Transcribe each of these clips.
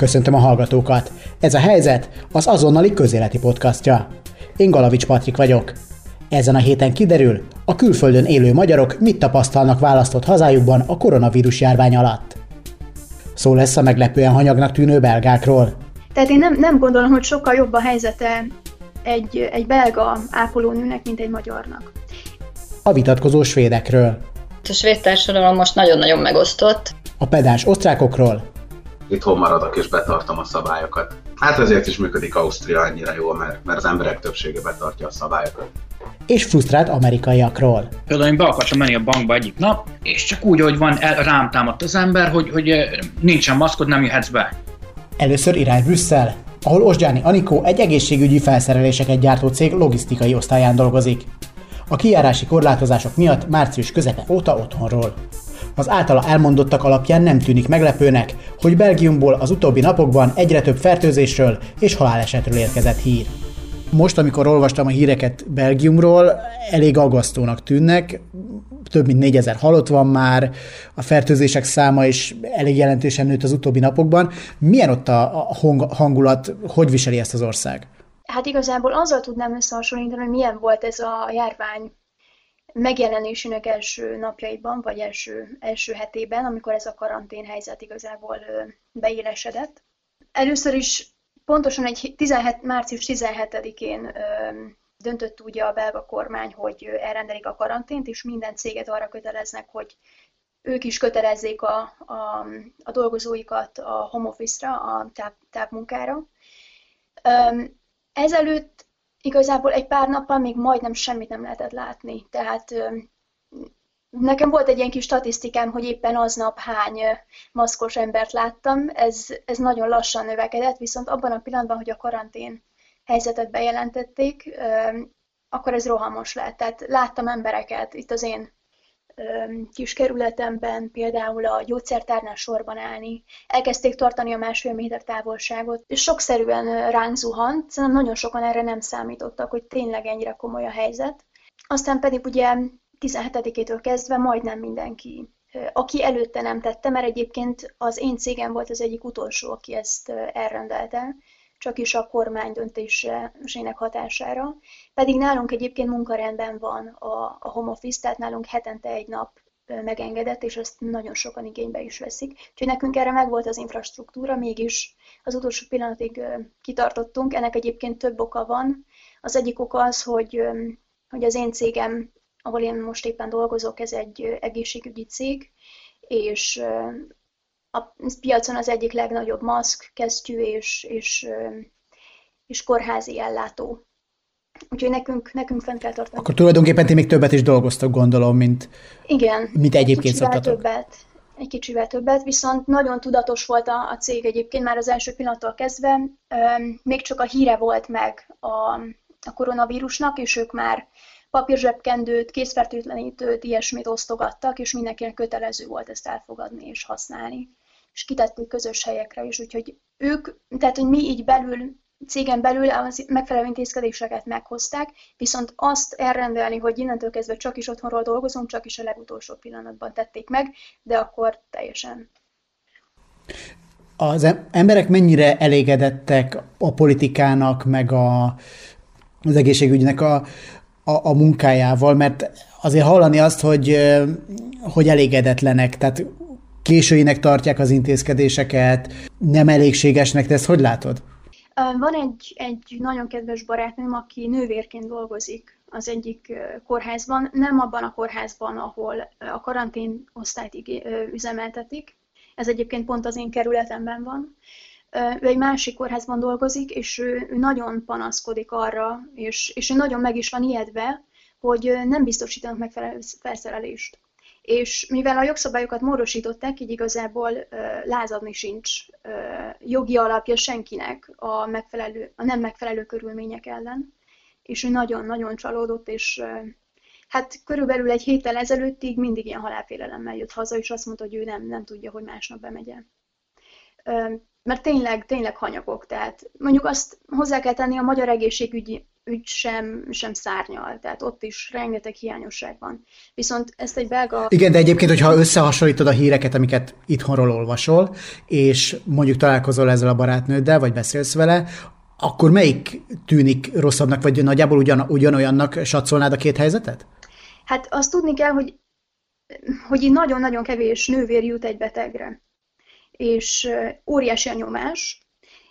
Köszöntöm a hallgatókat! Ez a helyzet az azonnali közéleti podcastja. Én Galavics Patrik vagyok. Ezen a héten kiderül, a külföldön élő magyarok mit tapasztalnak választott hazájukban a koronavírus járvány alatt. Szó lesz a meglepően hanyagnak tűnő belgákról. Tehát én nem, nem gondolom, hogy sokkal jobb a helyzete egy, egy belga ápolónőnek, mint egy magyarnak. A vitatkozó svédekről. A svéd társadalom most nagyon-nagyon megosztott. A pedás osztrákokról. Itthon maradok és betartom a szabályokat. Hát ezért is működik Ausztria annyira jól, mert, mert az emberek többsége betartja a szabályokat. És frusztrált amerikaiakról. Például én be akartam menni a bankba egyik nap, és csak úgy, hogy van, el, rám támadt az ember, hogy, hogy eh, nincsen maszkod, nem jöhetsz be. Először irány Brüsszel, ahol Osgyáni Anikó egy egészségügyi felszereléseket gyártó cég logisztikai osztályán dolgozik. A kijárási korlátozások miatt március közepe óta otthonról. Az általa elmondottak alapján nem tűnik meglepőnek, hogy Belgiumból az utóbbi napokban egyre több fertőzésről és halálesetről érkezett hír. Most, amikor olvastam a híreket Belgiumról, elég aggasztónak tűnnek. Több mint 4000 halott van már, a fertőzések száma is elég jelentősen nőtt az utóbbi napokban. Milyen ott a hangulat, hogy viseli ezt az ország? Hát igazából azzal tudnám összehasonlítani, hogy milyen volt ez a járvány megjelenésének első napjaiban, vagy első, első hetében, amikor ez a karantén helyzet igazából beélesedett. Először is pontosan egy 17, március 17-én döntött úgy a belga kormány, hogy elrendelik a karantént, és minden céget arra köteleznek, hogy ők is kötelezzék a, a, a dolgozóikat a home office-ra, a táv, távmunkára. Ezelőtt igazából egy pár nappal még majdnem semmit nem lehetett látni. Tehát nekem volt egy ilyen kis statisztikám, hogy éppen aznap hány maszkos embert láttam. Ez, ez nagyon lassan növekedett, viszont abban a pillanatban, hogy a karantén helyzetet bejelentették, akkor ez rohamos lett. Tehát láttam embereket itt az én kis kerületemben például a gyógyszertárnál sorban állni, elkezdték tartani a másfél méter távolságot, és sokszerűen ránk zuhant, szerintem nagyon sokan erre nem számítottak, hogy tényleg ennyire komoly a helyzet. Aztán pedig ugye 17-től kezdve majdnem mindenki aki előtte nem tette, mert egyébként az én cégem volt az egyik utolsó, aki ezt elrendelte, csak is a kormány döntésének hatására. Pedig nálunk egyébként munkarendben van a, a home office, tehát nálunk hetente egy nap megengedett, és ezt nagyon sokan igénybe is veszik. Úgyhogy nekünk erre megvolt az infrastruktúra, mégis az utolsó pillanatig kitartottunk. Ennek egyébként több oka van. Az egyik oka az, hogy, hogy az én cégem, ahol én most éppen dolgozok, ez egy egészségügyi cég, és a piacon az egyik legnagyobb maszk, kesztyű és, és, és kórházi ellátó. Úgyhogy nekünk, nekünk fent kell tartani. Akkor tulajdonképpen ti még többet is dolgoztok, gondolom, mint, Igen, mint egyébként szoktatok. többet, egy kicsivel többet, viszont nagyon tudatos volt a, a cég egyébként már az első pillanattól kezdve. Még csak a híre volt meg a, a koronavírusnak, és ők már papírzsebkendőt, készfertőtlenítőt, ilyesmit osztogattak, és mindenkinek kötelező volt ezt elfogadni és használni és kitettük közös helyekre is, úgyhogy ők, tehát hogy mi így belül, cégen belül az megfelelő intézkedéseket meghozták, viszont azt elrendelni, hogy innentől kezdve csak is otthonról dolgozunk, csak is a legutolsó pillanatban tették meg, de akkor teljesen. Az emberek mennyire elégedettek a politikának, meg a, az egészségügynek a, a, a munkájával, mert azért hallani azt, hogy, hogy elégedetlenek, tehát későinek tartják az intézkedéseket, nem elégségesnek, te ezt hogy látod? Van egy, egy nagyon kedves barátnőm, aki nővérként dolgozik az egyik kórházban, nem abban a kórházban, ahol a karantén osztályt üzemeltetik, ez egyébként pont az én kerületemben van. Ő egy másik kórházban dolgozik, és ő nagyon panaszkodik arra, és, és ő nagyon meg is van ijedve, hogy nem biztosítanak megfelelő felszerelést és mivel a jogszabályokat módosították, így igazából lázadni sincs jogi alapja senkinek a, megfelelő, a nem megfelelő körülmények ellen, és ő nagyon-nagyon csalódott, és hát körülbelül egy héttel ezelőttig mindig ilyen halálfélelemmel jött haza, és azt mondta, hogy ő nem, nem tudja, hogy másnap bemegye. Uh, mert tényleg, tényleg hanyagok, tehát mondjuk azt hozzá kell tenni, a magyar egészségügyi ügy sem, sem szárnyal, tehát ott is rengeteg hiányosság van. Viszont ezt egy belga... Igen, de egyébként, hogyha összehasonlítod a híreket, amiket itthonról olvasol, és mondjuk találkozol ezzel a barátnőddel, vagy beszélsz vele, akkor melyik tűnik rosszabbnak, vagy nagyjából ugyan, ugyanolyannak satszolnád a két helyzetet? Hát azt tudni kell, hogy, hogy nagyon-nagyon kevés nővér jut egy betegre. És óriási a nyomás,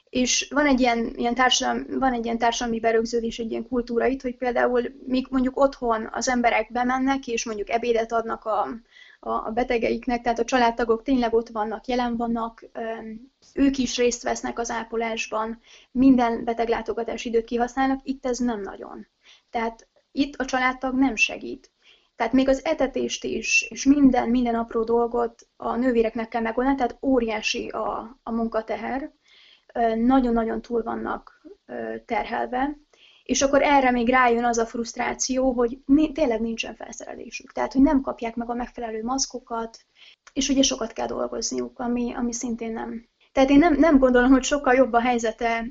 és van egy ilyen, ilyen társadalmi, van egy ilyen társadalmi berögződés, egy ilyen kultúra itt, hogy például míg mondjuk otthon az emberek bemennek, és mondjuk ebédet adnak a, a betegeiknek, tehát a családtagok tényleg ott vannak, jelen vannak, ők is részt vesznek az ápolásban, minden beteglátogatási időt kihasználnak, itt ez nem nagyon. Tehát itt a családtag nem segít. Tehát még az etetést is, és minden, minden apró dolgot a nővéreknek kell megoldani, tehát óriási a, a munkateher, nagyon-nagyon túl vannak terhelve, és akkor erre még rájön az a frusztráció, hogy tényleg nincsen felszerelésük. Tehát, hogy nem kapják meg a megfelelő maszkokat, és ugye sokat kell dolgozniuk, ami, ami szintén nem. Tehát én nem, nem gondolom, hogy sokkal jobb a helyzete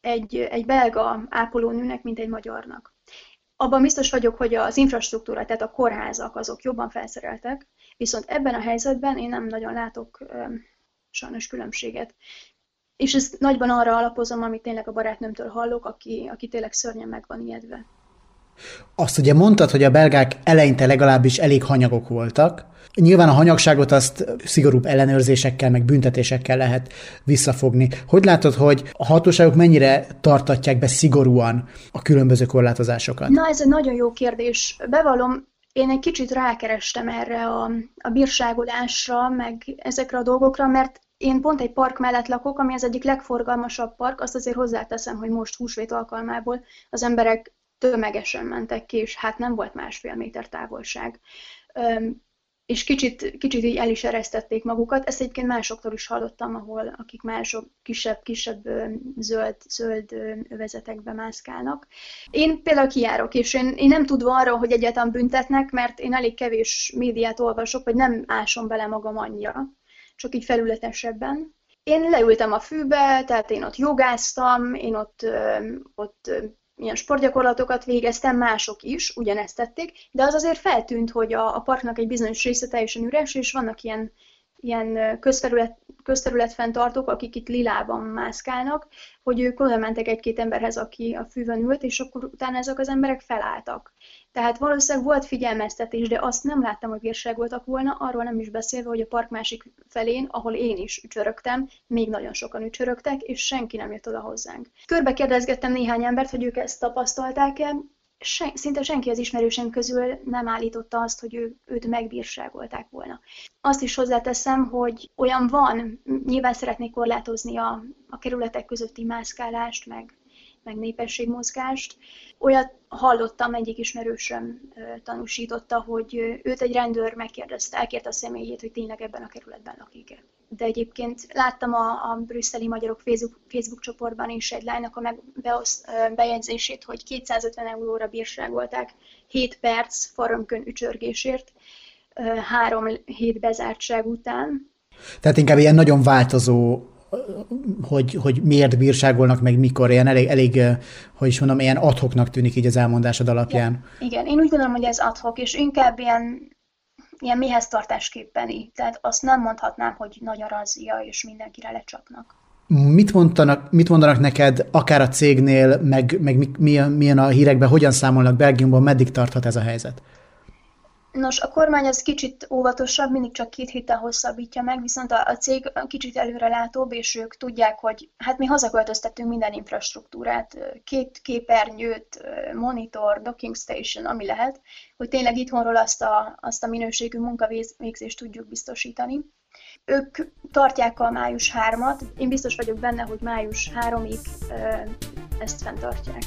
egy, egy belga ápolónőnek, mint egy magyarnak. Abban biztos vagyok, hogy az infrastruktúra, tehát a kórházak, azok jobban felszereltek, viszont ebben a helyzetben én nem nagyon látok sajnos különbséget. És ezt nagyban arra alapozom, amit tényleg a barátnőmtől hallok, aki, aki tényleg szörnyen meg van ijedve. Azt ugye mondtad, hogy a belgák eleinte legalábbis elég hanyagok voltak. Nyilván a hanyagságot azt szigorúbb ellenőrzésekkel, meg büntetésekkel lehet visszafogni. Hogy látod, hogy a hatóságok mennyire tartatják be szigorúan a különböző korlátozásokat? Na, ez egy nagyon jó kérdés. Bevallom, én egy kicsit rákerestem erre a, a bírságolásra, meg ezekre a dolgokra, mert én pont egy park mellett lakok, ami az egyik legforgalmasabb park, azt azért hozzáteszem, hogy most húsvét alkalmából az emberek tömegesen mentek ki, és hát nem volt másfél méter távolság. És kicsit, kicsit így el is eresztették magukat. Ezt egyébként másoktól is hallottam, ahol akik mások kisebb, kisebb zöld, zöld övezetekbe mászkálnak. Én például kijárok, és én, én nem tudva arról, hogy egyáltalán büntetnek, mert én elég kevés médiát olvasok, hogy nem ásom bele magam annyira csak így felületesebben. Én leültem a fűbe, tehát én ott jogáztam, én ott, ott ilyen sportgyakorlatokat végeztem, mások is ugyanezt tették, de az azért feltűnt, hogy a, a parknak egy bizonyos része teljesen üres, és vannak ilyen, ilyen közterület, közterületfenntartók, akik itt lilában mászkálnak, hogy ők oda mentek egy-két emberhez, aki a fűvön ült, és akkor utána ezek az emberek felálltak. Tehát valószínűleg volt figyelmeztetés, de azt nem láttam, hogy voltak volna, arról nem is beszélve, hogy a park másik felén, ahol én is ücsörögtem, még nagyon sokan ücsörögtek, és senki nem jött oda hozzánk. Körbe kérdezgettem néhány embert, hogy ők ezt tapasztalták-e, sen, szinte senki az ismerősem közül nem állította azt, hogy ő, őt megbírságolták volna. Azt is hozzáteszem, hogy olyan van, nyilván szeretnék korlátozni a, a kerületek közötti mászkálást, meg meg népességmozgást. Olyat hallottam, egyik ismerősöm tanúsította, hogy őt egy rendőr megkérdezte, elkérte a személyét, hogy tényleg ebben a kerületben lakik-e. De egyébként láttam a, a brüsszeli magyarok Facebook, Facebook csoportban is egy lánynak a meg, beosz, bejegyzését, hogy 250 euróra bírságolták 7 perc farömkön ücsörgésért, három hét bezártság után. Tehát inkább ilyen nagyon változó hogy, hogy miért bírságolnak, meg mikor, ilyen elég, elég, hogy is mondom, ilyen adhoknak tűnik így az elmondásod alapján. Igen, igen. én úgy gondolom, hogy ez adhok, és inkább ilyen, ilyen mihez tartásképpeni. Tehát azt nem mondhatnám, hogy nagy a razzia, és mindenkire lecsapnak. Mit mondanak, mit mondanak neked, akár a cégnél, meg, meg milyen, milyen a hírekben, hogyan számolnak Belgiumban, meddig tarthat ez a helyzet? Nos, a kormány az kicsit óvatosabb, mindig csak két héttel hosszabbítja meg, viszont a, a cég kicsit előrelátóbb, és ők tudják, hogy hát mi hazaköltöztettünk minden infrastruktúrát, két képernyőt, monitor, docking station, ami lehet, hogy tényleg itthonról azt a, azt a minőségű munkavégzést tudjuk biztosítani. Ők tartják a május 3-at, én biztos vagyok benne, hogy május 3-ig ezt fenntartják.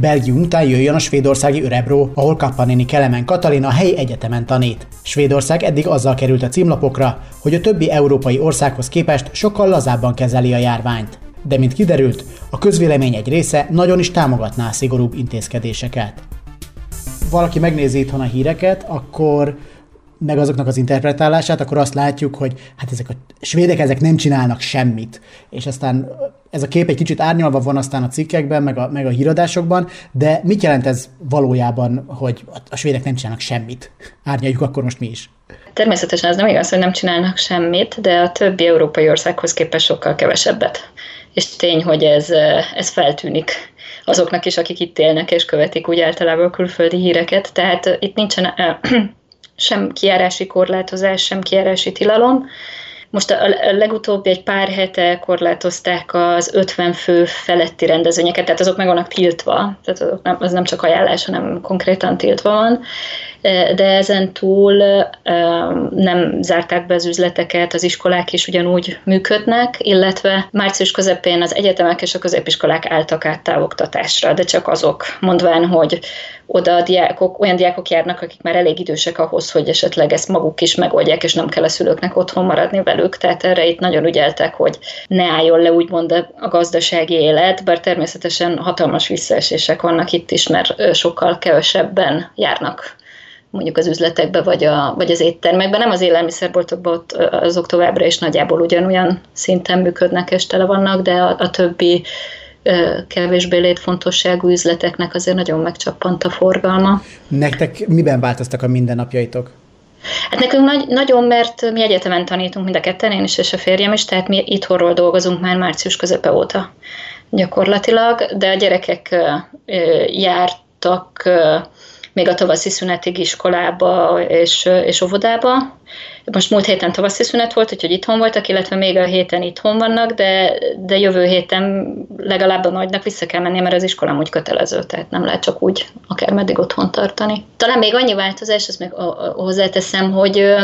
Belgium után jöjjön a svédországi Örebró, ahol Kappanéni Kelemen Katalina helyi egyetemen tanít. Svédország eddig azzal került a címlapokra, hogy a többi európai országhoz képest sokkal lazábban kezeli a járványt. De mint kiderült, a közvélemény egy része nagyon is támogatná a szigorúbb intézkedéseket. Valaki megnézi itthon a híreket, akkor meg azoknak az interpretálását, akkor azt látjuk, hogy hát ezek a svédek ezek nem csinálnak semmit. És aztán ez a kép egy kicsit árnyalva van aztán a cikkekben, meg a, meg a híradásokban, de mit jelent ez valójában, hogy a svédek nem csinálnak semmit? Árnyaljuk akkor most mi is. Természetesen ez nem igaz, hogy nem csinálnak semmit, de a többi európai országhoz képest sokkal kevesebbet. És tény, hogy ez, ez feltűnik azoknak is, akik itt élnek és követik úgy általában a külföldi híreket. Tehát itt nincsen sem kiárási korlátozás, sem kiárási tilalom. Most a legutóbbi egy pár hete korlátozták az 50 fő feletti rendezvényeket, tehát azok meg vannak tiltva, tehát azok nem, az nem csak ajánlás, hanem konkrétan tiltva van de ezen túl nem zárták be az üzleteket, az iskolák is ugyanúgy működnek, illetve március közepén az egyetemek és a középiskolák álltak át távoktatásra, de csak azok, mondván, hogy oda a diákok, olyan diákok járnak, akik már elég idősek ahhoz, hogy esetleg ezt maguk is megoldják, és nem kell a szülőknek otthon maradni velük. Tehát erre itt nagyon ügyeltek, hogy ne álljon le úgymond a gazdasági élet, bár természetesen hatalmas visszaesések vannak itt is, mert sokkal kevesebben járnak mondjuk az üzletekbe, vagy, a, vagy az éttermekben. Nem az élelmiszerboltokban, ott azok továbbra is nagyjából ugyanolyan szinten működnek és tele vannak, de a, a többi kevésbé létfontosságú üzleteknek azért nagyon megcsappant a forgalma. Nektek miben változtak a mindennapjaitok? Hát nekünk nagy, nagyon, mert mi egyetemen tanítunk mind a ketten, én is és a férjem is, tehát mi itthonról dolgozunk már március közepe óta gyakorlatilag, de a gyerekek jártak még a tavaszi szünetig iskolába és, és óvodába. Most múlt héten tavaszi szünet volt, úgyhogy itthon voltak, illetve még a héten itthon vannak, de, de jövő héten legalább a nagynak vissza kell menni, mert az iskolám úgy kötelező, tehát nem lehet csak úgy akár meddig otthon tartani. Talán még annyi változás, azt még hozzáteszem, hogy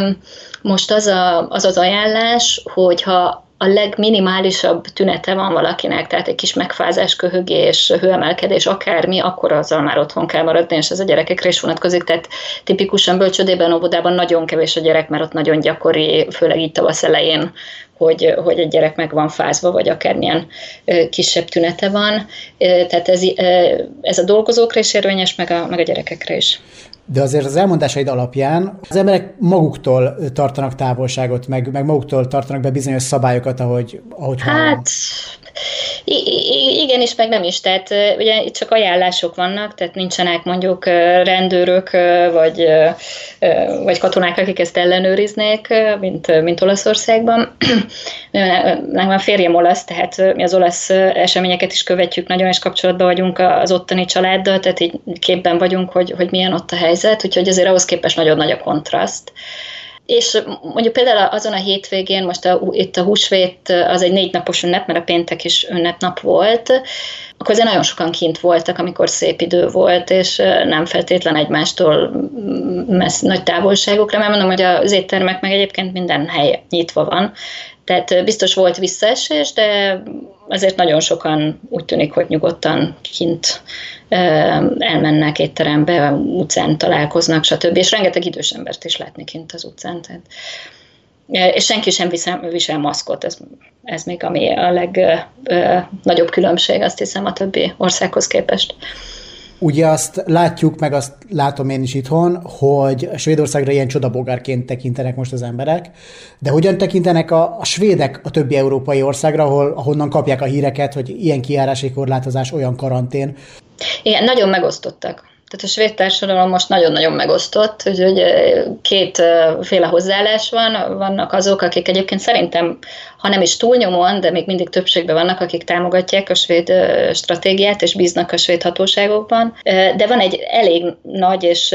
most az, a, az az ajánlás, hogyha a legminimálisabb tünete van valakinek, tehát egy kis megfázás, köhögés, hőemelkedés, akármi, akkor azzal már otthon kell maradni, és ez a gyerekekre is vonatkozik, tehát tipikusan bölcsödében, óvodában nagyon kevés a gyerek, mert ott nagyon gyakori, főleg itt tavasz elején, hogy, hogy egy gyerek meg van fázva, vagy akármilyen kisebb tünete van. Tehát ez, ez a dolgozókra is érvényes, meg a, meg a gyerekekre is. De azért az elmondásaid alapján az emberek maguktól tartanak távolságot, meg, meg maguktól tartanak be bizonyos szabályokat, ahogy, ahogy Hát, hallom. Igen is, meg nem is. Tehát ugye itt csak ajánlások vannak, tehát nincsenek mondjuk rendőrök vagy, vagy katonák, akik ezt ellenőriznék, mint, mint Olaszországban. Nekem a férjem olasz, tehát mi az olasz eseményeket is követjük nagyon, és kapcsolatban vagyunk az ottani családdal, tehát így képben vagyunk, hogy, hogy milyen ott a helyzet, úgyhogy azért ahhoz képest nagyon nagy a kontraszt. És mondjuk például azon a hétvégén, most a, itt a húsvét az egy négy napos ünnep, mert a péntek is ünnepnap volt, akkor azért nagyon sokan kint voltak, amikor szép idő volt, és nem feltétlen egymástól messz, nagy távolságokra, mert mondom, hogy az éttermek meg egyébként minden hely nyitva van, tehát biztos volt visszaesés, de azért nagyon sokan úgy tűnik, hogy nyugodtan kint elmennek étterembe, utcán találkoznak, stb. És rengeteg idős embert is látni kint az utcán. Tehát, és senki sem visel, visel maszkot, ez, ez még ami a legnagyobb különbség, azt hiszem, a többi országhoz képest. Ugye azt látjuk, meg azt látom én is itthon, hogy Svédországra ilyen csodabogárként tekintenek most az emberek, de hogyan tekintenek a, a svédek a többi európai országra, ahol, ahonnan kapják a híreket, hogy ilyen kiárási korlátozás, olyan karantén? Igen, nagyon megosztottak. Tehát a svéd társadalom most nagyon-nagyon megosztott, úgyhogy kétféle hozzáállás van. Vannak azok, akik egyébként szerintem, ha nem is túlnyomóan, de még mindig többségben vannak, akik támogatják a svéd stratégiát és bíznak a svéd hatóságokban. De van egy elég nagy és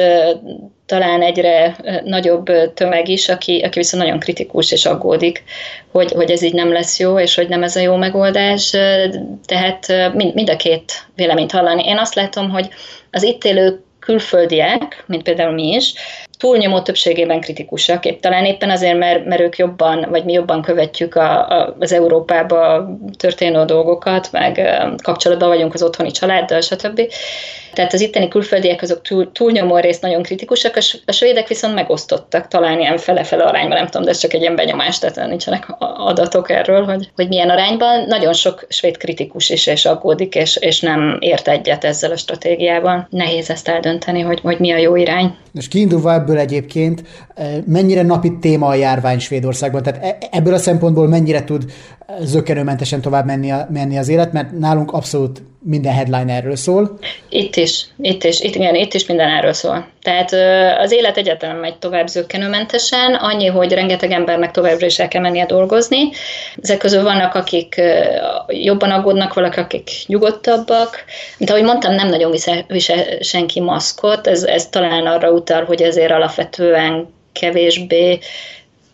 talán egyre nagyobb tömeg is, aki, aki viszont nagyon kritikus és aggódik, hogy, hogy ez így nem lesz jó, és hogy nem ez a jó megoldás. Tehát mind, mind a két véleményt hallani. Én azt látom, hogy az itt élő külföldiek, mint például mi is, túlnyomó többségében kritikusak, épp talán éppen azért, mert, mert ők jobban, vagy mi jobban követjük a, a, az Európába történő dolgokat, meg kapcsolatban vagyunk az otthoni családdal, stb. Tehát az itteni külföldiek azok túl, túlnyomó részt nagyon kritikusak, a, svédek viszont megosztottak, talán ilyen fele-fele arányban, nem tudom, de ez csak egy ilyen benyomás, tehát nincsenek adatok erről, hogy, hogy milyen arányban. Nagyon sok svéd kritikus is és aggódik, és, és nem ért egyet ezzel a stratégiában. Nehéz ezt eldönteni, hogy, hogy mi a jó irány. És kiindulva ebből egyébként, mennyire napi téma a járvány Svédországban? Tehát e, ebből a szempontból mennyire tud zökkenőmentesen tovább menni, a, menni az élet, mert nálunk abszolút minden headline erről szól. Itt is, itt is, itt, igen, itt is minden erről szól. Tehát az élet egyetlen megy tovább zöggenőmentesen, annyi, hogy rengeteg embernek továbbra is el kell mennie dolgozni. Ezek közül vannak, akik jobban aggódnak, valaki, akik nyugodtabbak. Mint ahogy mondtam, nem nagyon visel, visel senki maszkot, ez, ez talán arra utal, hogy ezért alapvetően kevésbé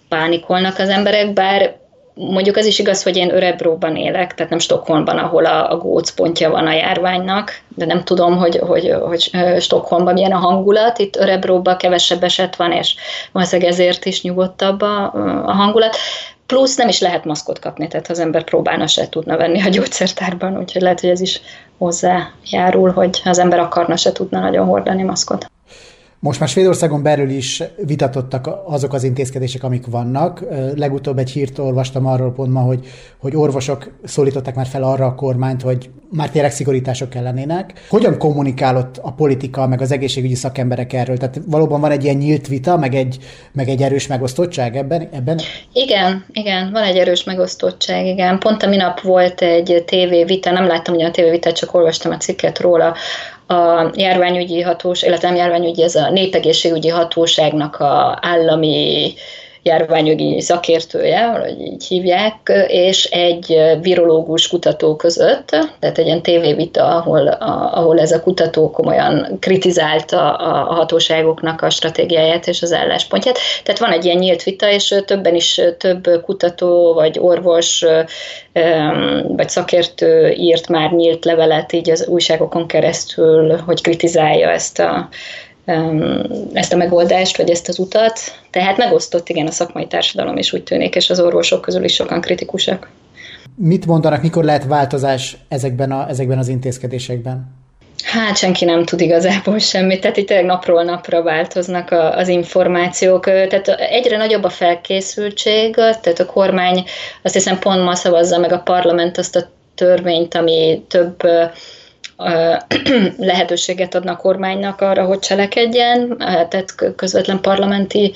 pánikolnak az emberek, bár Mondjuk az is igaz, hogy én Örebróban élek, tehát nem Stockholmban, ahol a, a gócpontja van a járványnak, de nem tudom, hogy, hogy, hogy Stockholmban milyen a hangulat. Itt Örebróban kevesebb eset van, és valószínűleg ezért is nyugodtabb a, a hangulat. Plusz nem is lehet maszkot kapni, tehát az ember próbálna, se tudna venni a gyógyszertárban, úgyhogy lehet, hogy ez is hozzájárul, hogy az ember akarna, se tudna nagyon hordani maszkot. Most már Svédországon belül is vitatottak azok az intézkedések, amik vannak. Legutóbb egy hírt olvastam arról pont ma, hogy, hogy orvosok szólították már fel arra a kormányt, hogy már tényleg szigorítások kellenének. Hogyan kommunikálott a politika, meg az egészségügyi szakemberek erről? Tehát valóban van egy ilyen nyílt vita, meg egy, meg egy erős megosztottság ebben? ebben? Igen, igen, van egy erős megosztottság, igen. Pont a minap volt egy tévévita, nem láttam ugye a tévévitát, csak olvastam a cikket róla, a járványügyi hatós, illetve nem járványügyi, ez a népegészségügyi hatóságnak a állami járványügyi szakértője, valahogy így hívják, és egy virológus kutató között, tehát egy ilyen tévévita, ahol, a, ahol ez a kutató komolyan kritizálta a, a hatóságoknak a stratégiáját és az álláspontját. Tehát van egy ilyen nyílt vita, és többen is több kutató, vagy orvos, vagy szakértő írt már nyílt levelet így az újságokon keresztül, hogy kritizálja ezt a ezt a megoldást, vagy ezt az utat. Tehát megosztott igen a szakmai társadalom is úgy tűnik, és az orvosok közül is sokan kritikusak. Mit mondanak, mikor lehet változás ezekben, a, ezekben az intézkedésekben? Hát senki nem tud igazából semmit, tehát itt napról napra változnak a, az információk, tehát egyre nagyobb a felkészültség, tehát a kormány azt hiszem pont ma szavazza meg a parlament azt a törvényt, ami több lehetőséget adna a kormánynak arra, hogy cselekedjen, tehát közvetlen parlamenti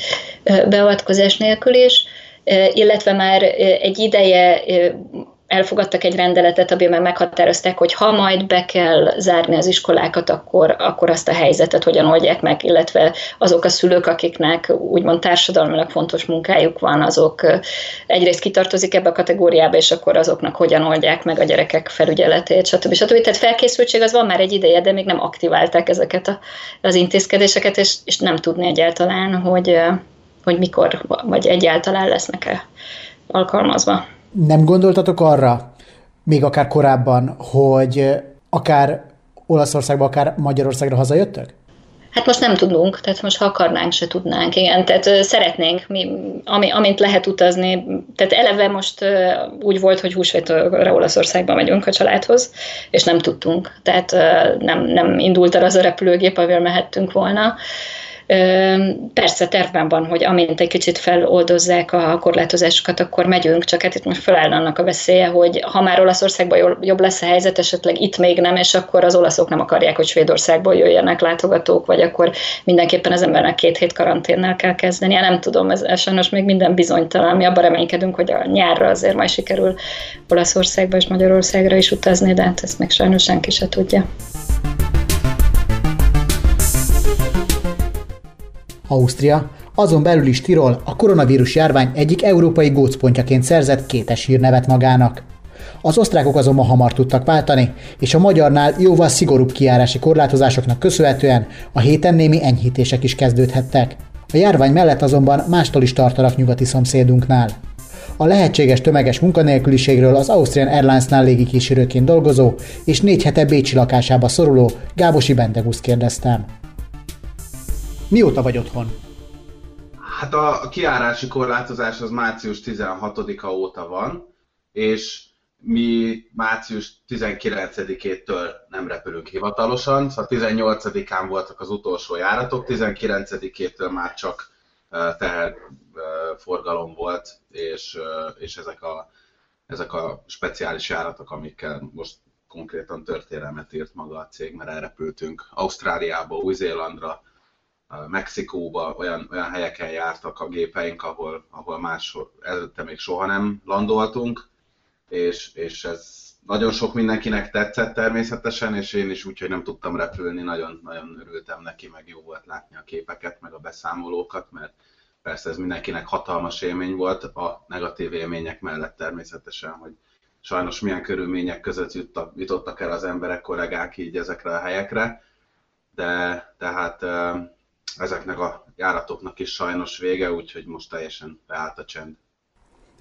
beavatkozás nélkül is, illetve már egy ideje elfogadtak egy rendeletet, amiben meghatározták, hogy ha majd be kell zárni az iskolákat, akkor, akkor azt a helyzetet hogyan oldják meg, illetve azok a szülők, akiknek úgymond társadalmilag fontos munkájuk van, azok egyrészt kitartozik ebbe a kategóriába, és akkor azoknak hogyan oldják meg a gyerekek felügyeletét, stb. stb. Tehát felkészültség az van már egy ideje, de még nem aktiválták ezeket a, az intézkedéseket, és, és nem tudni egyáltalán, hogy, hogy mikor, vagy egyáltalán lesznek-e alkalmazva. Nem gondoltatok arra, még akár korábban, hogy akár Olaszországba, akár Magyarországra hazajöttök? Hát most nem tudunk, tehát most ha akarnánk, se tudnánk, igen, tehát szeretnénk, mi, ami, amint lehet utazni, tehát eleve most úgy volt, hogy húsvétre Olaszországba megyünk a családhoz, és nem tudtunk, tehát nem, nem indult el az a repülőgép, amivel mehettünk volna, Persze tervben van, hogy amint egy kicsit feloldozzák a korlátozásokat, akkor megyünk, csak hát itt most feláll annak a veszélye, hogy ha már Olaszországban jobb lesz a helyzet, esetleg itt még nem, és akkor az olaszok nem akarják, hogy Svédországból jöjjenek látogatók, vagy akkor mindenképpen az embernek két hét karanténnel kell kezdeni. Ja, nem tudom, ez sajnos még minden bizonytalan. Mi abban reménykedünk, hogy a nyárra azért majd sikerül Olaszországba és Magyarországra is utazni, de hát ezt még sajnos senki se tudja. Ausztria, azon belül is Tirol a koronavírus járvány egyik európai gócpontjaként szerzett kétes hírnevet magának. Az osztrákok azonban hamar tudtak váltani, és a magyarnál jóval szigorúbb kiárási korlátozásoknak köszönhetően a héten némi enyhítések is kezdődhettek. A járvány mellett azonban mástól is tartanak nyugati szomszédunknál. A lehetséges tömeges munkanélküliségről az Austrian Airlines-nál légikísérőként dolgozó és négy hete Bécsi lakásába szoruló Gábosi Bendeguszt kérdeztem. Mióta vagy otthon? Hát a kiárási korlátozás az március 16-a óta van, és mi március 19-től nem repülünk hivatalosan, szóval 18-án voltak az utolsó járatok, 19-től már csak teherforgalom volt, és, és ezek, a, ezek a speciális járatok, amikkel most konkrétan történelmet írt maga a cég, mert elrepültünk Ausztráliába, Új-Zélandra, Mexikóba, olyan, olyan helyeken jártak a gépeink, ahol, ahol más előtte még soha nem landoltunk, és, és ez nagyon sok mindenkinek tetszett természetesen, és én is úgy, hogy nem tudtam repülni, nagyon, nagyon örültem neki, meg jó volt látni a képeket, meg a beszámolókat, mert persze ez mindenkinek hatalmas élmény volt, a negatív élmények mellett természetesen, hogy sajnos milyen körülmények között juttak, jutottak el az emberek, kollégák így ezekre a helyekre, de tehát ezeknek a járatoknak is sajnos vége, úgyhogy most teljesen beállt a csend.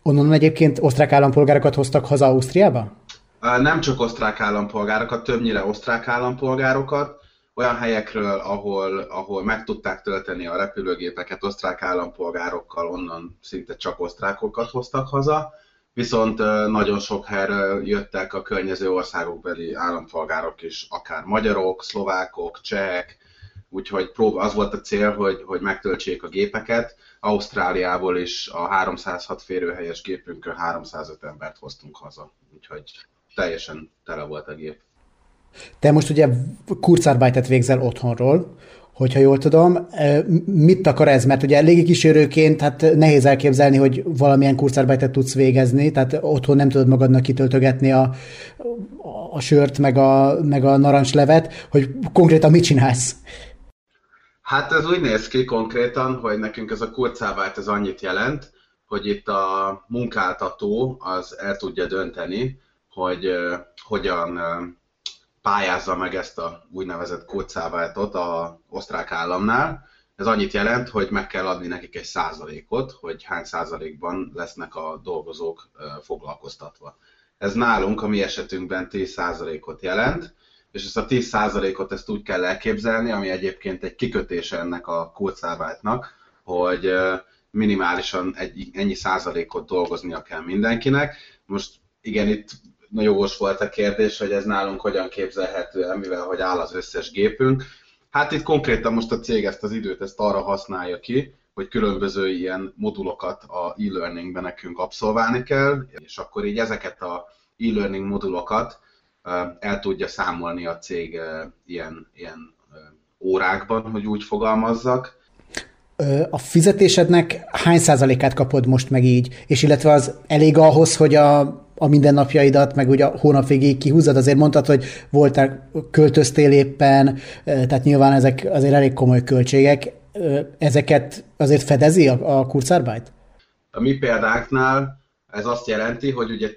Onnan egyébként osztrák állampolgárokat hoztak haza Ausztriába? Nem csak osztrák állampolgárokat, többnyire osztrák állampolgárokat, olyan helyekről, ahol, ahol meg tudták tölteni a repülőgépeket osztrák állampolgárokkal, onnan szinte csak osztrákokat hoztak haza, viszont nagyon sok helyről jöttek a környező országokbeli állampolgárok is, akár magyarok, szlovákok, csehek, úgyhogy próba, az volt a cél, hogy, hogy megtöltsék a gépeket. Ausztráliából is a 306 férőhelyes gépünkön 305 embert hoztunk haza, úgyhogy teljesen tele volt a gép. Te most ugye kurzarbeitet végzel otthonról, hogyha jól tudom. Mit akar ez? Mert ugye légikísérőként hát nehéz elképzelni, hogy valamilyen kurzarbeitet tudsz végezni, tehát otthon nem tudod magadnak kitöltögetni a, a sört, meg a, meg a narancslevet, hogy konkrétan mit csinálsz? Hát ez úgy néz ki konkrétan, hogy nekünk ez a kurzarbeit ez annyit jelent, hogy itt a munkáltató az el tudja dönteni, hogy hogyan pályázza meg ezt a úgynevezett kódszáváltot a osztrák államnál. Ez annyit jelent, hogy meg kell adni nekik egy százalékot, hogy hány százalékban lesznek a dolgozók foglalkoztatva. Ez nálunk, a mi esetünkben 10 százalékot jelent, és ezt a 10 százalékot ezt úgy kell elképzelni, ami egyébként egy kikötése ennek a kódszáváltnak, hogy minimálisan egy, ennyi százalékot dolgoznia kell mindenkinek. Most igen, itt nagyon jogos volt a kérdés, hogy ez nálunk hogyan képzelhető el, mivel hogy áll az összes gépünk. Hát itt konkrétan most a cég ezt az időt ezt arra használja ki, hogy különböző ilyen modulokat a e-learningben nekünk abszolválni kell, és akkor így ezeket a e-learning modulokat el tudja számolni a cég ilyen, ilyen órákban, hogy úgy fogalmazzak. A fizetésednek hány százalékát kapod most meg így? És illetve az elég ahhoz, hogy a a mindennapjaidat, meg ugye a hónap végéig kihúzod, azért mondtad, hogy voltál, költöztél éppen, tehát nyilván ezek azért elég komoly költségek. Ezeket azért fedezi a, a Kurzarbeit? A mi példáknál ez azt jelenti, hogy ugye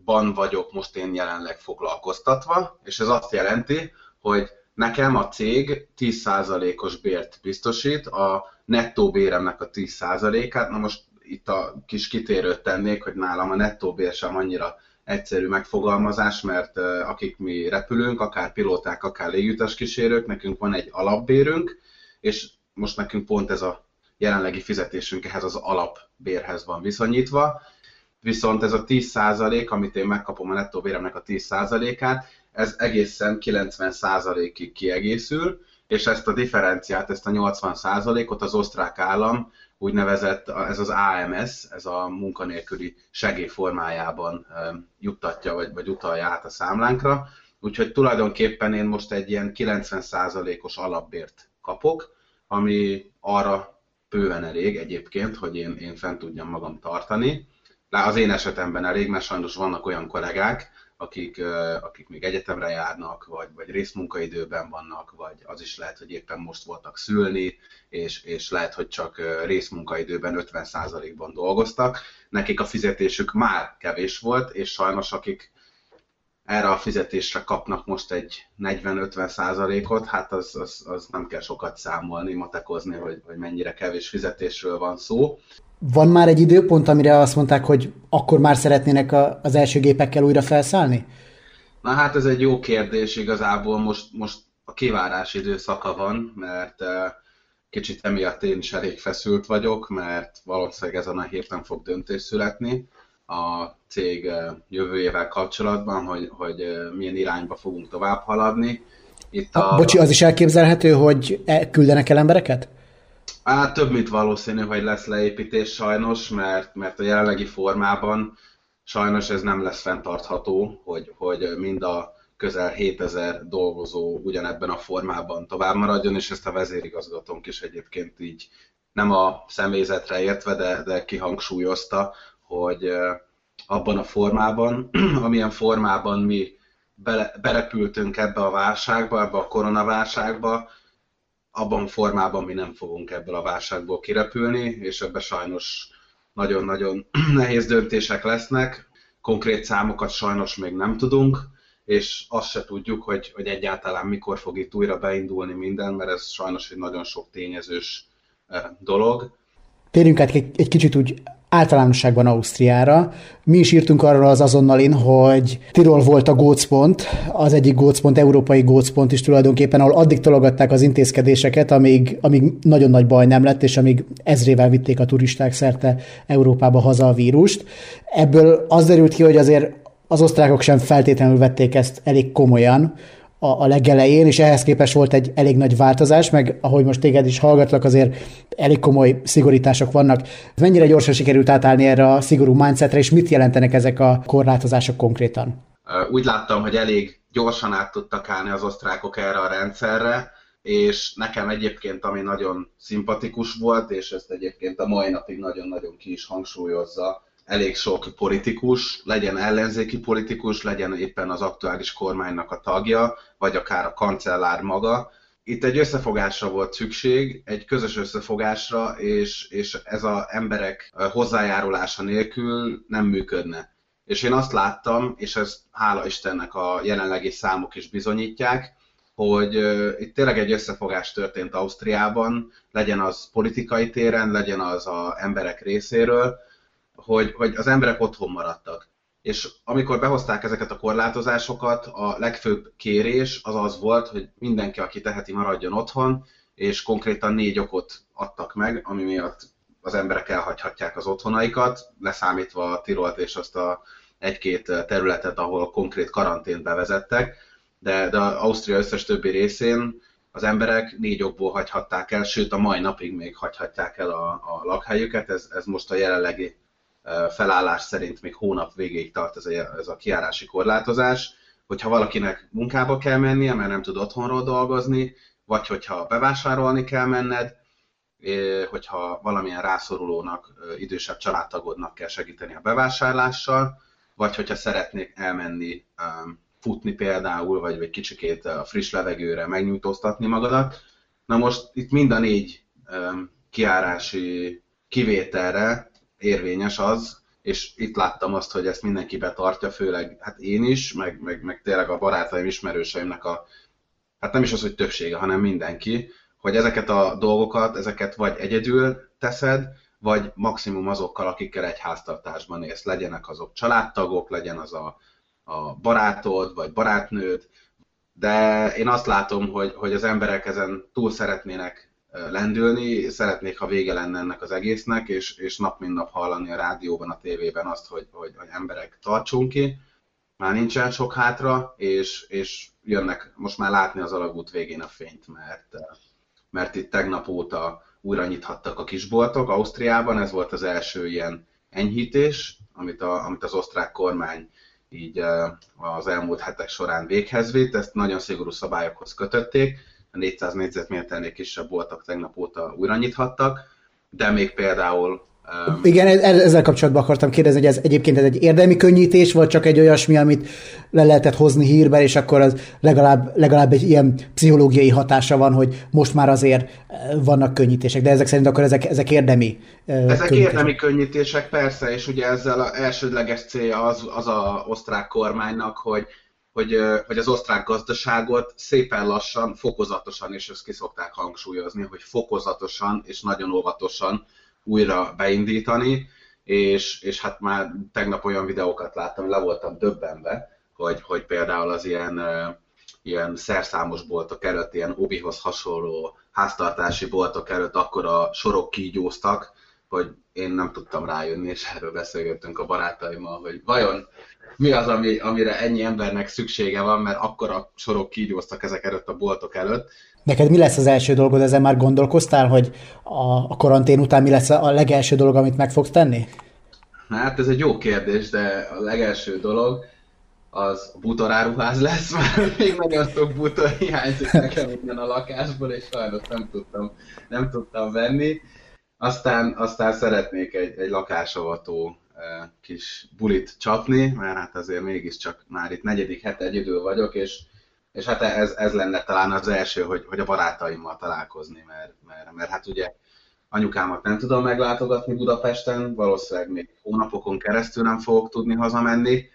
10%-ban vagyok most én jelenleg foglalkoztatva, és ez azt jelenti, hogy nekem a cég 10%-os bért biztosít, a nettó béremnek a 10%-át, na most itt a kis kitérőt tennék, hogy nálam a nettó bér sem annyira egyszerű megfogalmazás, mert akik mi repülünk, akár pilóták, akár légutas kísérők, nekünk van egy alapbérünk, és most nekünk pont ez a jelenlegi fizetésünk ehhez az alapbérhez van viszonyítva, viszont ez a 10%, amit én megkapom a nettó béremnek a 10%-át, ez egészen 90%-ig kiegészül, és ezt a differenciát, ezt a 80%-ot az osztrák állam úgynevezett, ez az AMS, ez a munkanélküli segély formájában juttatja, vagy, vagy utalja át a számlánkra. Úgyhogy tulajdonképpen én most egy ilyen 90%-os alapbért kapok, ami arra bőven elég egyébként, hogy én, én fent tudjam magam tartani. Az én esetemben elég, mert sajnos vannak olyan kollégák, akik, akik még egyetemre járnak, vagy, vagy részmunkaidőben vannak, vagy az is lehet, hogy éppen most voltak szülni, és, és lehet, hogy csak részmunkaidőben 50%-ban dolgoztak. Nekik a fizetésük már kevés volt, és sajnos akik erre a fizetésre kapnak most egy 40-50 ot hát az, az, az nem kell sokat számolni, matekozni, hogy, hogy mennyire kevés fizetésről van szó. Van már egy időpont, amire azt mondták, hogy akkor már szeretnének a, az első gépekkel újra felszállni? Na hát ez egy jó kérdés, igazából most, most a kivárás időszaka van, mert uh, kicsit emiatt én is elég feszült vagyok, mert valószínűleg ezen a héten fog döntés születni a cég jövőjével kapcsolatban, hogy, hogy milyen irányba fogunk tovább haladni. Itt a... Bocsi, az is elképzelhető, hogy e, küldenek el embereket? Hát több, mint valószínű, hogy lesz leépítés sajnos, mert, mert a jelenlegi formában sajnos ez nem lesz fenntartható, hogy, hogy mind a közel 7000 dolgozó ugyanebben a formában tovább maradjon, és ezt a vezérigazgatónk is egyébként így nem a személyzetre értve, de, de kihangsúlyozta, hogy abban a formában, amilyen formában mi bele, berepültünk ebbe a válságba, ebbe a koronaválságba, abban formában mi nem fogunk ebből a válságból kirepülni, és ebbe sajnos nagyon-nagyon nehéz döntések lesznek. Konkrét számokat sajnos még nem tudunk, és azt se tudjuk, hogy, hogy egyáltalán mikor fog itt újra beindulni minden, mert ez sajnos egy nagyon sok tényezős dolog. Térjünk át egy, egy kicsit úgy általánosságban Ausztriára. Mi is írtunk arról az azonnalin, hogy Tirol volt a gócpont, az egyik gócpont, európai gócpont is tulajdonképpen, ahol addig tologatták az intézkedéseket, amíg, amíg nagyon nagy baj nem lett, és amíg ezrével vitték a turisták szerte Európába haza a vírust. Ebből az derült ki, hogy azért az osztrákok sem feltétlenül vették ezt elég komolyan, a, a legelején, és ehhez képest volt egy elég nagy változás, meg ahogy most téged is hallgatlak, azért elég komoly szigorítások vannak. Mennyire gyorsan sikerült átállni erre a szigorú mindsetre, és mit jelentenek ezek a korlátozások konkrétan? Úgy láttam, hogy elég gyorsan át tudtak állni az osztrákok erre a rendszerre, és nekem egyébként, ami nagyon szimpatikus volt, és ezt egyébként a mai napig nagyon-nagyon ki is hangsúlyozza, elég sok politikus, legyen ellenzéki politikus, legyen éppen az aktuális kormánynak a tagja, vagy akár a kancellár maga. Itt egy összefogásra volt szükség, egy közös összefogásra, és, és ez az emberek hozzájárulása nélkül nem működne. És én azt láttam, és ez hála Istennek a jelenlegi számok is bizonyítják, hogy itt tényleg egy összefogás történt Ausztriában, legyen az politikai téren, legyen az az emberek részéről, hogy, hogy az emberek otthon maradtak. És amikor behozták ezeket a korlátozásokat, a legfőbb kérés az az volt, hogy mindenki, aki teheti, maradjon otthon, és konkrétan négy okot adtak meg, ami miatt az emberek elhagyhatják az otthonaikat, leszámítva a Tirolt és azt a egy-két területet, ahol konkrét karantént bevezettek, de, de Ausztria összes többi részén az emberek négy okból hagyhatták el, sőt a mai napig még hagyhatják el a, a lakhelyüket, ez, ez most a jelenlegi felállás szerint még hónap végéig tart ez a, ez a kiárási korlátozás, hogyha valakinek munkába kell mennie, mert nem tud otthonról dolgozni, vagy hogyha bevásárolni kell menned, hogyha valamilyen rászorulónak, idősebb családtagodnak kell segíteni a bevásárlással, vagy hogyha szeretnék elmenni futni például, vagy egy kicsikét a friss levegőre megnyújtóztatni magadat. Na most itt mind a négy kiárási kivételre érvényes az, és itt láttam azt, hogy ezt mindenki betartja, főleg hát én is, meg, meg, meg tényleg a barátaim, ismerőseimnek a, hát nem is az, hogy többsége, hanem mindenki, hogy ezeket a dolgokat, ezeket vagy egyedül teszed, vagy maximum azokkal, akikkel egy háztartásban élsz. Legyenek azok családtagok, legyen az a, a barátod, vagy barátnőd, de én azt látom, hogy, hogy az emberek ezen túl szeretnének lendülni, szeretnék, ha vége lenne ennek az egésznek, és, és nap mint nap hallani a rádióban, a tévében azt, hogy, hogy, hogy emberek tartsunk ki, már nincsen sok hátra, és, és jönnek most már látni az alagút végén a fényt, mert, mert itt tegnap óta újra nyithattak a kisboltok. Ausztriában, ez volt az első ilyen enyhítés, amit, a, amit az osztrák kormány így az elmúlt hetek során véghez vitt, ezt nagyon szigorú szabályokhoz kötötték, 400 négyzetméternél kisebb voltak, tegnap óta újra nyithattak, de még például Um, Igen, ezzel kapcsolatban akartam kérdezni, hogy ez egyébként ez egy érdemi könnyítés, vagy csak egy olyasmi, amit le lehetett hozni hírben, és akkor az legalább, legalább egy ilyen pszichológiai hatása van, hogy most már azért vannak könnyítések, de ezek szerint akkor ezek, ezek érdemi Ezek könnyítések. érdemi könnyítések, persze, és ugye ezzel az elsődleges célja az, az a osztrák kormánynak, hogy hogy, hogy az osztrák gazdaságot szépen lassan, fokozatosan, és ezt ki hangsúlyozni, hogy fokozatosan és nagyon óvatosan újra beindítani, és, és hát már tegnap olyan videókat láttam, le voltam döbbenve, hogy, hogy például az ilyen, ilyen szerszámos boltok előtt, ilyen obihoz hasonló háztartási boltok előtt akkor a sorok kígyóztak, hogy én nem tudtam rájönni, és erről beszélgettünk a barátaimmal, hogy vajon mi az, ami, amire ennyi embernek szüksége van, mert akkor a sorok kígyóztak ezek előtt a boltok előtt. Neked mi lesz az első dolgod, ezen már gondolkoztál, hogy a, a karantén után mi lesz a legelső dolog, amit meg fogsz tenni? Hát ez egy jó kérdés, de a legelső dolog az butaráruház lesz, mert még nagyon sok butor hiányzik nekem innen a lakásból, és sajnos nem tudtam, nem tudtam venni. Aztán, aztán szeretnék egy, egy lakásavató kis bulit csapni, mert hát azért mégiscsak már itt negyedik hete egyedül vagyok, és, és hát ez, ez lenne talán az első, hogy, hogy a barátaimmal találkozni, mert, mert, mert hát ugye anyukámat nem tudom meglátogatni Budapesten, valószínűleg még hónapokon keresztül nem fogok tudni hazamenni,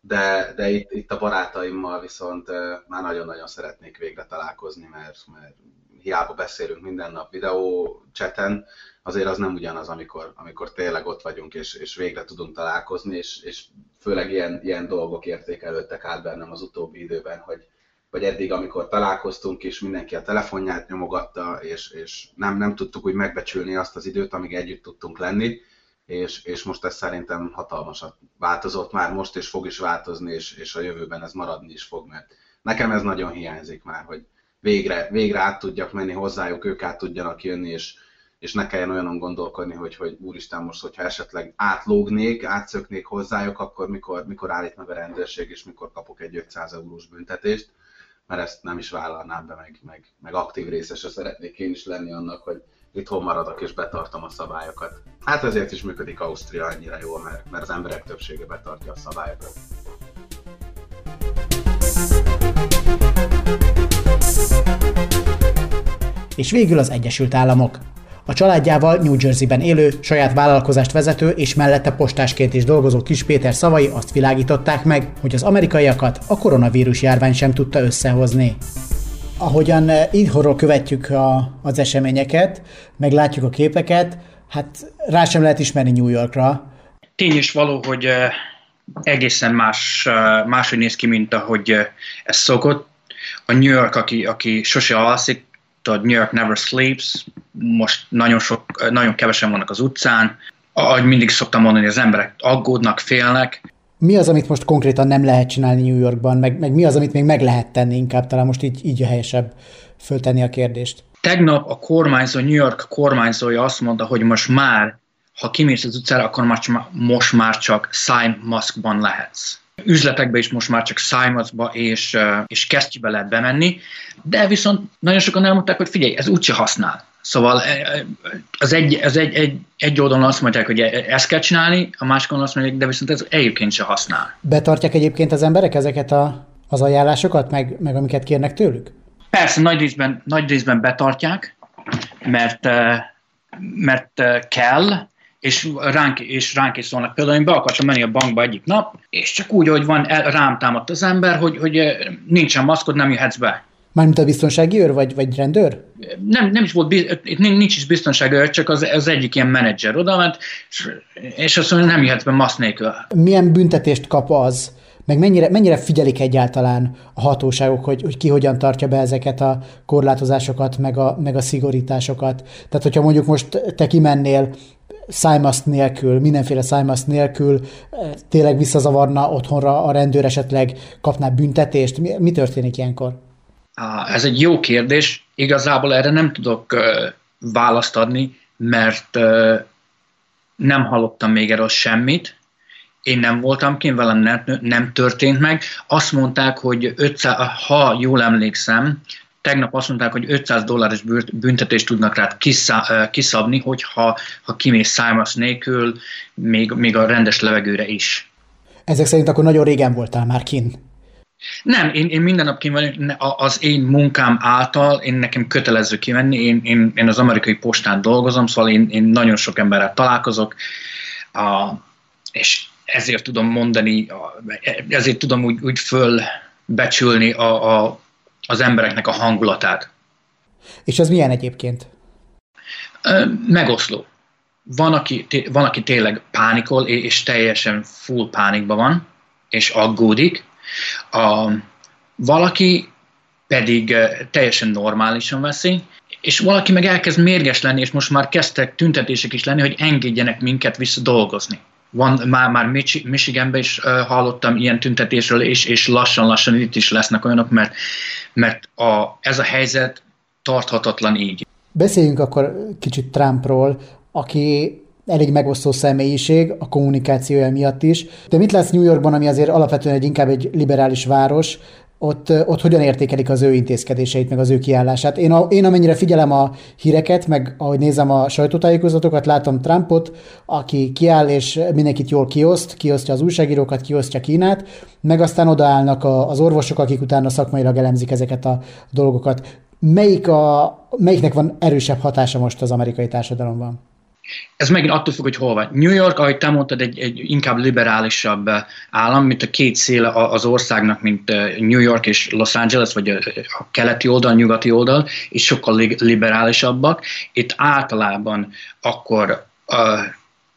de, de itt, itt a barátaimmal viszont már nagyon-nagyon szeretnék végre találkozni, mert, mert hiába beszélünk minden nap videó cseten, azért az nem ugyanaz, amikor, amikor tényleg ott vagyunk, és, és végre tudunk találkozni, és, és főleg ilyen, ilyen dolgok értékelődtek át bennem az utóbbi időben, hogy, vagy eddig, amikor találkoztunk, és mindenki a telefonját nyomogatta, és, és nem, nem tudtuk úgy megbecsülni azt az időt, amíg együtt tudtunk lenni, és, és most ez szerintem hatalmasat változott már most, és fog is változni, és, és a jövőben ez maradni is fog, mert nekem ez nagyon hiányzik már, hogy végre, végre át tudjak menni hozzájuk, ők át tudjanak jönni, és, és ne kelljen olyanon gondolkodni, hogy, hogy úristen most, hogyha esetleg átlógnék, átszöknék hozzájuk, akkor mikor, mikor állít meg a rendőrség, és mikor kapok egy 500 eurós büntetést, mert ezt nem is vállalnám be, meg, meg, meg aktív részese szeretnék én is lenni annak, hogy itthon maradok és betartom a szabályokat. Hát ezért is működik Ausztria annyira jól, mert, mert az emberek többsége betartja a szabályokat. És végül az Egyesült Államok. A családjával New Jersey-ben élő, saját vállalkozást vezető és mellette postásként is dolgozó kis Péter szavai azt világították meg, hogy az amerikaiakat a koronavírus járvány sem tudta összehozni. Ahogyan eh, itthonról követjük a, az eseményeket, meg látjuk a képeket, hát rá sem lehet ismerni New Yorkra. Tény is való, hogy eh, egészen más, eh, máshogy néz ki, mint ahogy ez szokott. A New York, aki, aki sose alszik, tudod, New York never sleeps, most nagyon, sok, nagyon kevesen vannak az utcán, ahogy mindig szoktam mondani, az emberek aggódnak, félnek. Mi az, amit most konkrétan nem lehet csinálni New Yorkban, meg, meg mi az, amit még meg lehet tenni, inkább talán most így, így a helyesebb föltenni a kérdést? Tegnap a kormányzó, New York kormányzója azt mondta, hogy most már, ha kimész az utcára, akkor most már csak szájmaszkban lehetsz üzletekbe is most már csak szájmazba és, és kesztyűbe lehet bemenni, de viszont nagyon sokan elmondták, hogy figyelj, ez úgyse használ. Szóval az egy, az egy, egy, egy oldalon azt mondják, hogy ezt kell csinálni, a másik oldalon azt mondják, de viszont ez egyébként se használ. Betartják egyébként az emberek ezeket a, az ajánlásokat, meg, meg amiket kérnek tőlük? Persze, nagy részben, nagy részben betartják, mert, mert kell, és ránk, és ránk is szólnak. Például én be akartam menni a bankba egyik nap, és csak úgy, hogy van, el, rám támadt az ember, hogy, hogy eh, nincsen maszkod, nem jöhetsz be. Mármint a biztonsági őr, vagy, vagy rendőr? Nem, nem is volt, itt nincs is biztonsági őr, csak az, az egyik ilyen menedzser oda ment, és azt mondja, nem jöhetsz be maszk nélkül. Milyen büntetést kap az, meg mennyire, mennyire figyelik egyáltalán a hatóságok, hogy, hogy ki hogyan tartja be ezeket a korlátozásokat, meg a, meg a szigorításokat. Tehát, hogyha mondjuk most te kimennél szájmaszt nélkül, mindenféle szájmaszt nélkül eh, tényleg visszazavarna otthonra a rendőr esetleg kapná büntetést? Mi, mi történik ilyenkor? Ez egy jó kérdés. Igazából erre nem tudok választ adni, mert nem hallottam még erről semmit. Én nem voltam kint, velem nem, nem történt meg. Azt mondták, hogy 500, ha jól emlékszem, tegnap azt mondták, hogy 500 dolláros büntetést tudnak rád kiszabni, hogyha ha kimész szájmasz nélkül, még, még a rendes levegőre is. Ezek szerint akkor nagyon régen voltál már kin? Nem, én, én minden nap kimenni, az én munkám által, én nekem kötelező kimenni, én, én, én az amerikai postán dolgozom, szóval én, én nagyon sok emberrel találkozok, a, és ezért tudom mondani, ezért tudom úgy, úgy fölbecsülni a, a az embereknek a hangulatát. És ez milyen egyébként? Megoszló. Van aki, van, aki tényleg pánikol, és teljesen full pánikban van, és aggódik. A, valaki pedig teljesen normálisan veszi, és valaki meg elkezd mérges lenni, és most már kezdtek tüntetések is lenni, hogy engedjenek minket vissza dolgozni. Van, már, már Michiganben is hallottam ilyen tüntetésről, és, és lassan-lassan itt is lesznek olyanok, mert, mert a, ez a helyzet tarthatatlan így. Beszéljünk akkor kicsit Trumpról, aki elég megosztó személyiség a kommunikációja miatt is. De mit látsz New Yorkban, ami azért alapvetően egy inkább egy liberális város, ott, ott hogyan értékelik az ő intézkedéseit, meg az ő kiállását. Én, a, én amennyire figyelem a híreket, meg ahogy nézem a sajtótájékozatokat, látom Trumpot, aki kiáll és mindenkit jól kioszt, kiosztja az újságírókat, kiosztja Kínát, meg aztán odaállnak az orvosok, akik utána szakmailag elemzik ezeket a dolgokat. Melyik a, melyiknek van erősebb hatása most az amerikai társadalomban? Ez megint attól függ, hogy hol van. New York, ahogy te mondtad, egy, egy inkább liberálisabb eh, állam, mint a két széle az országnak, mint eh, New York és Los Angeles, vagy a, a keleti oldal, a nyugati oldal, és sokkal liberálisabbak. Itt általában akkor a, eh,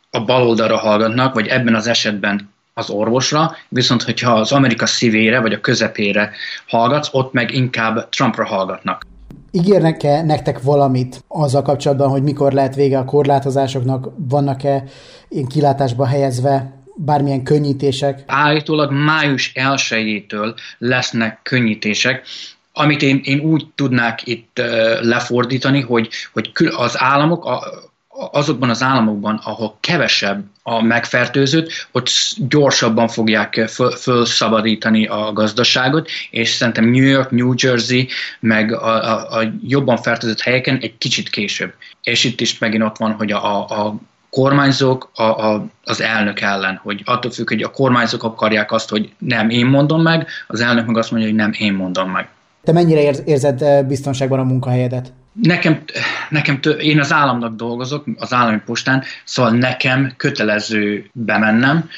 a baloldalra hallgatnak, vagy ebben az esetben az orvosra, viszont hogyha az Amerika szívére, vagy a közepére hallgatsz, ott meg inkább Trumpra hallgatnak. Ígérnek-e nektek valamit azzal kapcsolatban, hogy mikor lehet vége a korlátozásoknak? Vannak-e én kilátásba helyezve bármilyen könnyítések? Állítólag május 1-től lesznek könnyítések, amit én, én úgy tudnák itt lefordítani, hogy, hogy az államok, a, azokban az államokban, ahol kevesebb a megfertőzött, ott gyorsabban fogják fölszabadítani a gazdaságot, és szerintem New York, New Jersey, meg a, a, a jobban fertőzött helyeken egy kicsit később. És itt is megint ott van, hogy a, a, a kormányzók a, a, az elnök ellen, hogy attól függ, hogy a kormányzók akarják azt, hogy nem én mondom meg, az elnök meg azt mondja, hogy nem én mondom meg. Te mennyire érzed eh, biztonságban a munkahelyedet? Nekem, nekem tő, én az államnak dolgozok, az állami postán, szóval nekem kötelező bemennem.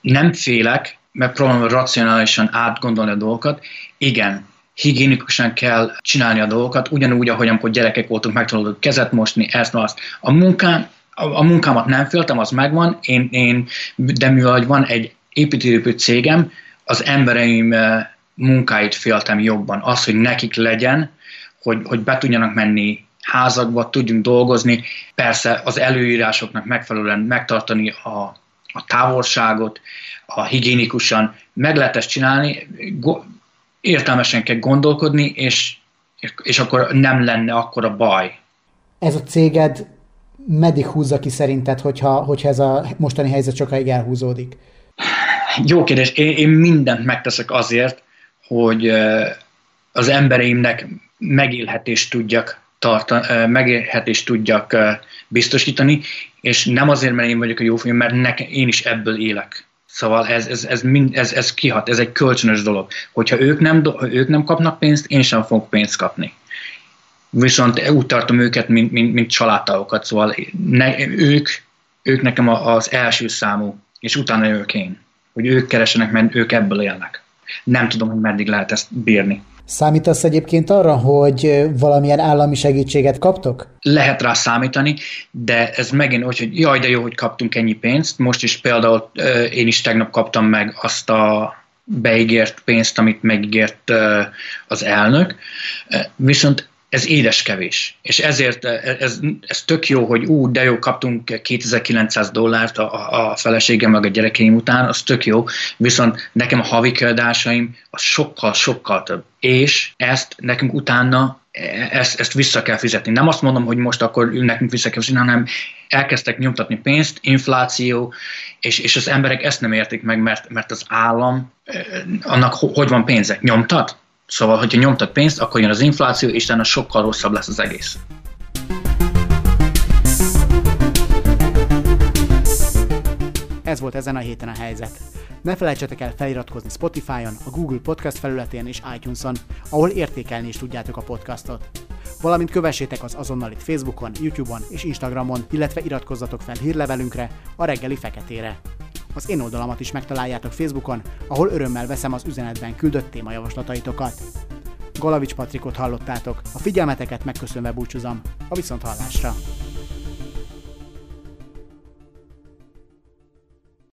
Nem félek, mert próbálom racionálisan átgondolni a dolgokat. Igen, higiénikusan kell csinálni a dolgokat, ugyanúgy, ahogy amikor gyerekek voltunk, megtanultuk kezet mosni, ezt, azt. A munkám, a, a munkámat nem féltem, az megvan, én, én, de mivel van egy építőépő cégem, az embereim eh, munkáit féltem jobban. Az, hogy nekik legyen, hogy, hogy be tudjanak menni házakba, tudjunk dolgozni, persze az előírásoknak megfelelően megtartani a, a távolságot, a higiénikusan, meg lehet ezt csinálni, go, értelmesen kell gondolkodni, és, és akkor nem lenne akkor a baj. Ez a céged meddig húzza ki szerinted, hogyha, hogyha ez a mostani helyzet sokáig elhúzódik? Jó kérdés. Én, én mindent megteszek azért, hogy az embereimnek megélhetést tudjak tartani, megélhetést tudjak biztosítani, és nem azért, mert én vagyok a jó fiú, mert nekem, én is ebből élek. Szóval ez, ez, ez, mind, ez, ez kihat, ez egy kölcsönös dolog. Hogyha ők nem, ők nem kapnak pénzt, én sem fogok pénzt kapni. Viszont úgy tartom őket, mint, mint, mint családtagokat, szóval ne, ők, ők nekem az első számú, és utána ők én. Hogy ők keresenek, mert ők ebből élnek. Nem tudom, hogy meddig lehet ezt bírni. Számítasz egyébként arra, hogy valamilyen állami segítséget kaptok? Lehet rá számítani, de ez megint úgy, hogy jaj, de jó, hogy kaptunk ennyi pénzt. Most is például én is tegnap kaptam meg azt a beígért pénzt, amit megígért az elnök. Viszont ez édes kevés. És ezért ez, ez tök jó, hogy ú, de jó, kaptunk 2900 dollárt a, a feleségem meg a gyerekeim után, az tök jó, viszont nekem a havi kiadásaim az sokkal, sokkal több. És ezt nekünk utána ezt, ezt vissza kell fizetni. Nem azt mondom, hogy most akkor nekünk vissza kell fizetni, hanem elkezdtek nyomtatni pénzt, infláció, és, és az emberek ezt nem értik meg, mert, mert az állam, annak hogy van pénze? Nyomtat? Szóval, hogyha nyomtak pénzt, akkor jön az infláció, és utána sokkal rosszabb lesz az egész. Ez volt ezen a héten a helyzet. Ne felejtsetek el feliratkozni Spotify-on, a Google Podcast felületén és iTunes-on, ahol értékelni is tudjátok a podcastot. Valamint kövessétek az azonnal itt Facebookon, YouTube-on és Instagramon, illetve iratkozzatok fel hírlevelünkre, a reggeli feketére. Az én oldalamat is megtaláljátok Facebookon, ahol örömmel veszem az üzenetben küldött témajavaslataitokat. Galavics Patrikot hallottátok, a figyelmeteket megköszönve búcsúzom, a viszont hallásra!